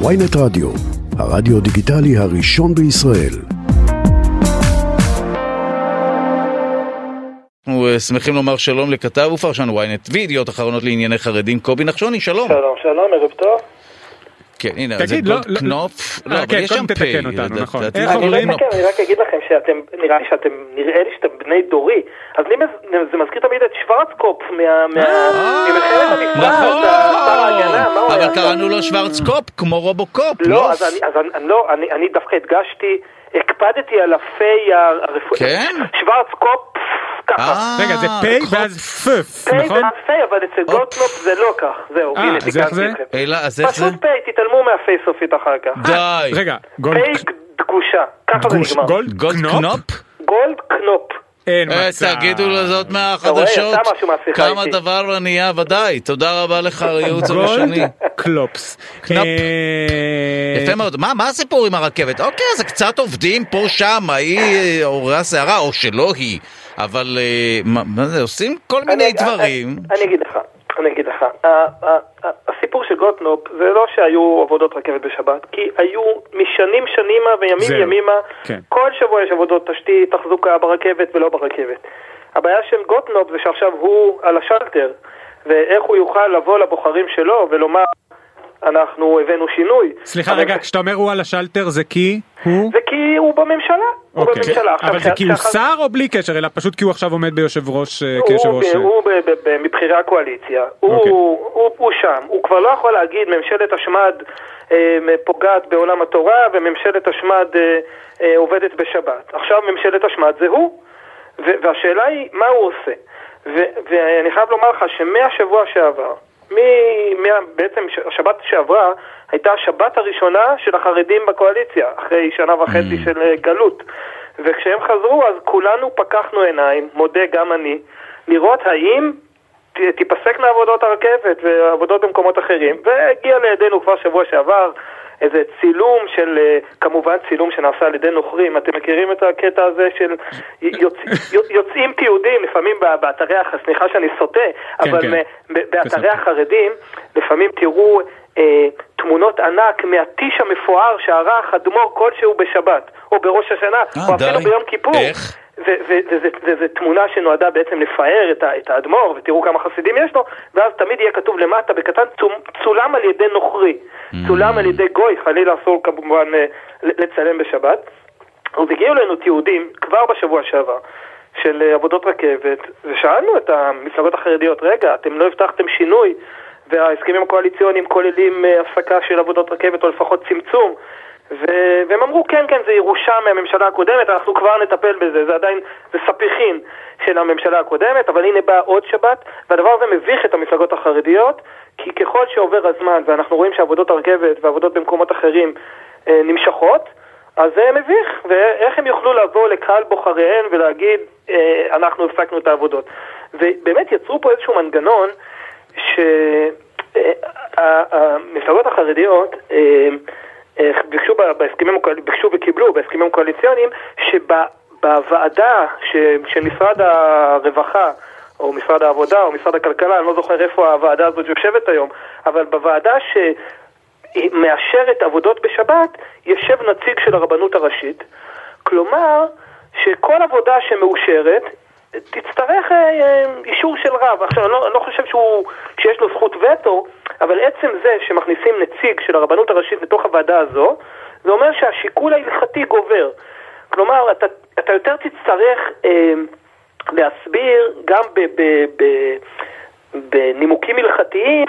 ויינט רדיו, הרדיו דיגיטלי הראשון בישראל. אנחנו אה, שמחים לומר שלום לכתב ופרשן ynet וידיעות אחרונות לענייני חרדים, קובי נחשוני, שלום. שלום, שלום, ערב טוב. כן, הנה, זה לא- גולד לא- קנופ, לא, אה, אבל כן, יש שם קודם פ', תתקן אותנו, לדעתי, נכון. זה אני? רק, אגיד לכם שאתם, נראה לי שאתם, נראה לי שאתם בני דורי. אז לי זה מזכיר תמיד את שוורצקופ אה, ממלחמת המפרץ, נכון, שר ההגנה, מה הוא היה? אבל קראנו לו שוורצקופ, כמו רובוקופ, לא, אז אני, אז אני, לא, דווקא הדגשתי, הקפדתי על הפי הרפואי. כן? שוורצקופ, ככה. אה, רגע, זה פ' ואז פ', פי נכון? ואז פי, אבל אצל גולדקנופ זה לא כך. זהו, אה, הנה, אז איך תיקנתי זה? אתכם. אלא, אז איך זה? פשוט פי, תתעלמו מהפי סופית אחר כך. די. רגע, גולד פי דגושה, ככה זה נגמר. גולד קנופ? גולד קנופ. אין אה, מצב. תגידו לזאת מהחדשות, כמה. דבר נהיה ודאי, תודה רבה לך הייעוץ הראשוני. קלופס. קנופ. אה, יפה מאוד. מה, מה הסיפור עם הרכבת? אוקיי, זה קצת עובדים פה שם, ההיא אה, עוררה שערה, או שלא היא, אבל אה, מה, מה זה, עושים כל מיני אני- דברים. אני אני אגיד לך, אני אגיד לך. הסיפור של גוטנופ זה לא שהיו עבודות רכבת בשבת, כי היו משנים שנימה וימים זהו, ימימה, כן. כל שבוע יש עבודות תשתית, תחזוקה ברכבת ולא ברכבת. הבעיה של גוטנופ זה שעכשיו הוא על השלטר, ואיך הוא יוכל לבוא לבוחרים שלו ולומר, אנחנו הבאנו שינוי. סליחה אבל רגע, כשאתה אומר הוא על השלטר זה כי הוא? זה כי הוא בממשלה, הוא אוקיי. בממשלה. עכשיו, אבל זה כי הוא שר או בלי קשר, אלא פשוט כי הוא עכשיו עומד ביושב ראש, אה, כיושב ראש... ב- הוא מבכירי הקואליציה, הוא, אוקיי. הוא, הוא שם, הוא כבר לא יכול להגיד ממשלת השמד אה, פוגעת בעולם התורה וממשלת השמד אה, אה, עובדת בשבת. עכשיו ממשלת השמד זה הוא, והשאלה היא מה הוא עושה. ואני חייב לומר לך שמהשבוע שעבר, מ- מה- בעצם ש- השבת שעברה הייתה השבת הראשונה של החרדים בקואליציה, אחרי שנה וחצי של אה, גלות. וכשהם חזרו אז כולנו פקחנו עיניים, מודה גם אני, לראות האם ת- תיפסקנה עבודות הרכבת ועבודות במקומות אחרים, והגיע לידינו כבר שבוע שעבר איזה צילום של, אה, כמובן צילום שנעשה על ידי נוכרים, אתם מכירים את הקטע הזה של יוצ... יוצאים תיעודים, לפעמים באתרי, סליחה שאני סוטה, כן, אבל כן. באתרי. החרדים, לפעמים תראו אה, תמונות ענק מהטיש המפואר שערך אדמו"ר כלשהו בשבת, או בראש השנה, אה, או אפילו די. ביום כיפור. איך? וזו תמונה שנועדה בעצם לפאר את את האדמו"ר, ותראו כמה חסידים יש לו, ואז תמיד יהיה כתוב למטה בקטן, צולם על ידי נוכרי, צולם על ידי גוי, חלילה אסור כמובן אה, לצלם בשבת. אז הגיעו אלינו תיעודים כבר בשבוע שעבר של אה, עבודות רכבת, ושאלנו את המפלגות החרדיות, רגע, אתם לא הבטחתם שינוי, וההסכמים הקואליציוניים כוללים אה, הפסקה של עבודות רכבת, או לפחות צמצום. ו- והם אמרו, כן, כן, זה ירושה מהממשלה הקודמת, אנחנו כבר נטפל בזה, זה עדיין, זה ספיחין של הממשלה הקודמת, אבל הנה באה עוד שבת, והדבר הזה מביך את המפלגות החרדיות, כי ככל שעובר הזמן, ואנחנו רואים שעבודות הרכבת ועבודות במקומות אחרים אה, נמשכות, אז זה מביך, ואיך הם יוכלו לבוא לקהל בוחריהם ולהגיד, אה, אנחנו הפסקנו את העבודות. ובאמת יצרו פה איזשהו מנגנון, שהמפלגות החרדיות אה, אה, ביקשו בהסכמים, ביקשו וקיבלו בהסכמים הקואליציוניים שבוועדה של משרד הרווחה או משרד העבודה או משרד הכלכלה, אני לא זוכר איפה הוועדה הזאת יושבת היום, אבל בוועדה שמאשרת עבודות בשבת יושב נציג של הרבנות הראשית, כלומר שכל עבודה שמאושרת תצטרך אה, אה, אישור של רב. עכשיו, אני לא, אני לא חושב שהוא, שיש לו זכות וטו, אבל עצם זה שמכניסים נציג של הרבנות הראשית לתוך הוועדה הזו, זה אומר שהשיקול ההלכתי גובר. כלומר, אתה, אתה יותר תצטרך אה, להסביר גם ב, ב, ב, בנימוקים הלכתיים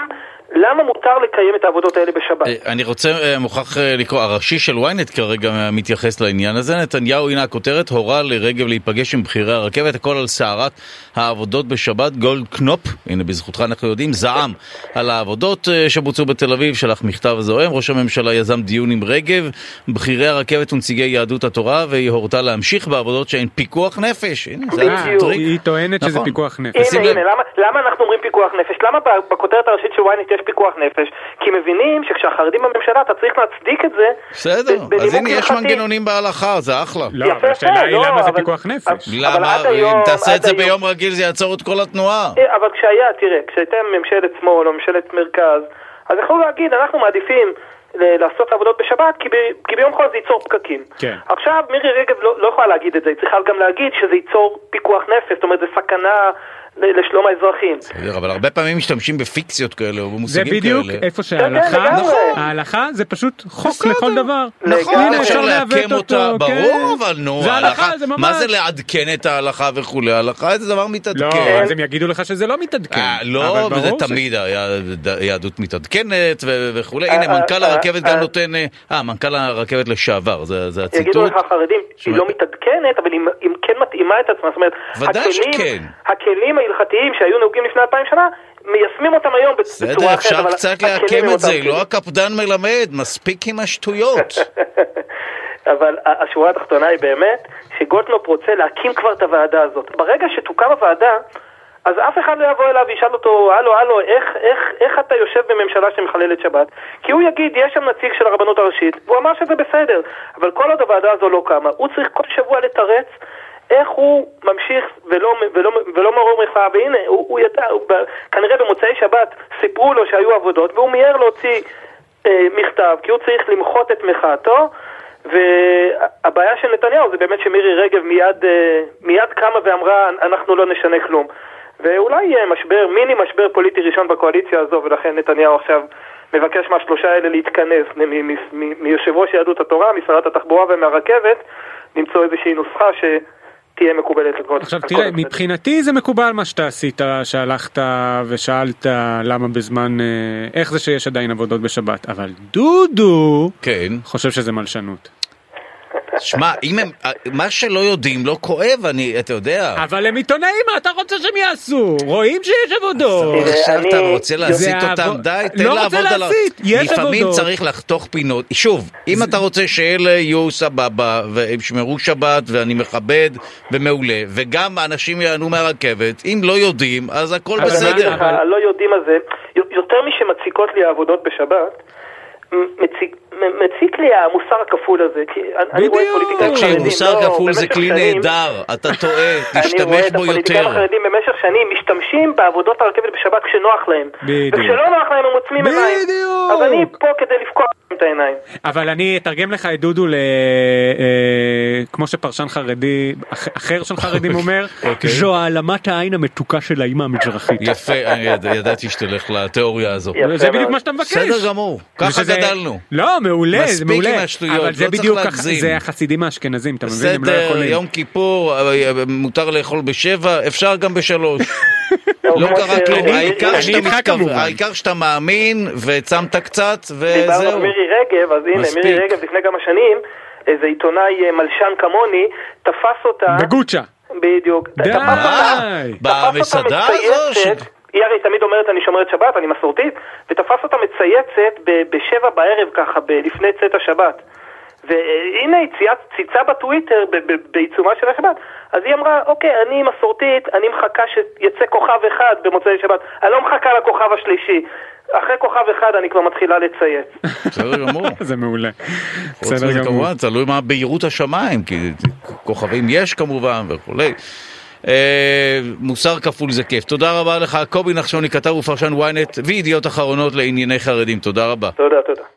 למה מותר לקיים את העבודות האלה בשבת. אה, אני רוצה, אה, מוכרח אה, לקרוא, הראשי של ynet כרגע מתייחס לעניין הזה, נתניהו, הנה הכותרת, הורה לרגב להיפגש עם בכירי הרכבת, הכל על סערת העבודות בשבת, גולד קנופ, הנה בזכותך אנחנו יודעים, זעם על העבודות שבוצעו בתל אביב, שלח מכתב זועם, ראש הממשלה יזם דיון עם רגב, בכירי הרכבת ונציגי יהדות התורה, והיא הורתה להמשיך בעבודות שהן פיקוח נפש, הנה זה בדיוק. הטריק. היא טוענת שזה נכון. פיקוח נפש. הנה. הנה, למה, למה אנחנו אומרים פיקוח נפש? למה בכותרת הראשית של ynet יש פיקוח נפש? כי מבינים שכשהחרדים בממשלה אתה צריך להצדיק את זה בסדר, אז הנה יש. מנגנונים בהלכה, זה אחלה. לא, יפה, אבל השאלה יפה, היא לא, למה זה אבל- פיקוח נפש. אבל למה? אם תעשה את זה היום- ביום רגיל זה יעצור את כל התנועה. אה, אבל כשהיה, תראה, כשהייתה ממשלת שמאל או ממשלת מרכז, אז יכלו להגיד, אנחנו מעדיפים ל- לעשות עבודות בשבת, כי, ב, כי ביום חול זה ייצור פקקים. כן. עכשיו, מירי רגב לא, לא יכולה להגיד את זה, היא צריכה גם להגיד שזה ייצור פיקוח נפש, זאת אומרת, זה סכנה לשלום האזרחים. בסדר, אבל הרבה פעמים משתמשים בפיקציות כאלה או זה במושגים בדיוק כאלה. איפה כן, שההלכה, לגמרי. נכון. ההלכה זה פשוט חוק. לכל דבר. נכון, לגמרי. אפשר לעקם אותה, כן. ברור, אבל נו, זה ההלכה, זה. מה זה לעדכן את ההלכה וכולי? ההלכה זה דבר לא, מתעדכן. אז הם יגידו לך שזה לא מתעדכן. אה, לא, וזה תמיד היה ד- יהדות מתעדכנת וכולי. הנה, אה, מנכ"ל אה, הרכבת גם. נותן... אה, מנכ"ל הרכבת לשעבר, זה זה יגידו הציטוט. לך החרדים, היא לא מתעדכנת, אבל היא, כן מתאימה את עצמה, זאת אומרת, ודאי הכלים, שכן. הכלים ההלכתיים שהיו נהוגים לפני אלפיים שנה, מיישמים אותם היום בצ- בסדר, בצורה אחרת, אפשר אבל קצת לעקם את זה. לא הקפדן מלמד, מספיק עם השטויות. אבל השורה התחתונה היא באמת שגולדקנופ רוצה להקים כבר את הוועדה הזאת. ברגע שתוקם הוועדה, אז אף אחד לא יבוא אליו וישאל אותו, הלו, הלו, איך, איך, איך אתה יושב בממשלה שמחללת שבת? כי הוא יגיד, יש שם נציג של הרבנות הראשית, והוא אמר שזה בסדר, אבל כל עוד הוועדה הזו לא קמה, הוא צריך כל שבוע לתרץ איך הוא ממשיך ולא, ולא, ולא מעורר מחאה, והנה, הוא, הוא ידע, הוא, כנראה במוצאי שבת סיפרו לו שהיו עבודות, והוא מיהר להוציא אה, מכתב, כי הוא צריך למחות את מחאתו, והבעיה של נתניהו זה באמת שמירי רגב מיד, אה, מיד קמה ואמרה, אנחנו לא נשנה כלום. ואולי יהיה משבר, מיני משבר פוליטי ראשון בקואליציה הזו, ולכן נתניהו עכשיו מבקש מהשלושה האלה להתכנס, מיושב ראש יהדות התורה, משרת התחבורה ומהרכבת, למצוא איזושהי נוסחה שתהיה מקובלת על כל עכשיו על כל תראה. מבחינתי זה מקובל מה שאתה עשית, שהלכת ושאלת למה בזמן, אה, איך זה שיש עדיין עבודות בשבת, אבל דודו כן. חושב שזה מלשנות. שמע, אם הם... מה שלא יודעים לא כואב, אני... אתה יודע. אבל הם עיתונאים, מה אתה רוצה שהם יעשו? רואים שיש עבודות. עכשיו אני- אתה רוצה להסיט אותם, די, תן לא רוצה לעבוד על ה... להסיט, יש לפעמים עבודות. צריך לחתוך פינות. שוב, אם אתה רוצה שאלה יהיו סבבה, והם ישמרו שבת, ואני מכבד, ומעולה, וגם האנשים ייהנו מהרכבת, אם לא יודעים, אז הכל בסדר. אבל- הלא יודעים הזה, יותר משמציקות לי העבודות בשבת, מציק, מציק לי המוסר הכפול הזה, כי אני- רואה בדיוק. פוליטיקאים תקשיב, חרדים, מוסר לא, כפול זה כלי נהדר, אתה טועה, אני רואה תשתמש את בו הפוליטיקאים יותר. החרדים במשך שנים משתמשים בעבודות הרכבת בשבת כשנוח להם. בדיוק. וכשלא נוח להם הם עוצמים עיניים. בדיוק. אז אני פה כדי לפקוח להם את העיניים. אבל אני אתרגם לך את דודו ל... אה, כמו שפרשן חרדי אח- אחר של חרדים אומר, אוקיי. זו העלמת העין המתוקה של האימא המזרחית. יפה, ידעתי שתלך לתיאוריה הזו. זה בדיוק. מה שאתה מבקש. בסדר גמור, ככה ושזה- גדלנו. לא, מעולה, זה מספיק מעולה. עם השטויות, אבל זה לא צריך בדיוק, ככה- להגזים. זה החסידים האשכנזים, אתה מבין? הם לא בסדר, יכולים. יום כיפור, אה, מותר לאכול בשבע, אפשר גם בשלוש. לא כמו קרה כלום, העיקר שאתה איתך מתכוון, כמובן. העיקר שאתה מאמין וצמת קצת דיברנו על וזהו. מירי רגב, אז הנה, מספיק. מירי רגב לפני כמה שנים, איזה עיתונאי אה, מלשן כמוני, תפס אותה, בגוצ'ה. בדיוק, די. במסעדה הזו? היא הרי תמיד אומרת אני שומרת שבת, אני מסורתית, ותפס אותה מצייצת ב- בשבע בערב ככה, ב- לפני צאת השבת. והנה היא צייצה בטוויטר ב- ב- בעיצומה של השבת. אז היא אמרה, אוקיי, אני מסורתית, אני מחכה שיצא כוכב אחד במוצאי שבת, אני לא מחכה לכוכב השלישי. אחרי כוכב אחד אני כבר מתחילה לצייץ. בסדר גמור. זה מעולה. בסדר גמור. כמובן, תלוי מה בהירות השמיים, כי כוכבים יש כמובן וכולי. אה, מוסר כפול זה כיף. תודה רבה לך, קובי נחשוני, כתב ופרשן ynet וידיעות אחרונות לענייני חרדים. תודה רבה. תודה, תודה.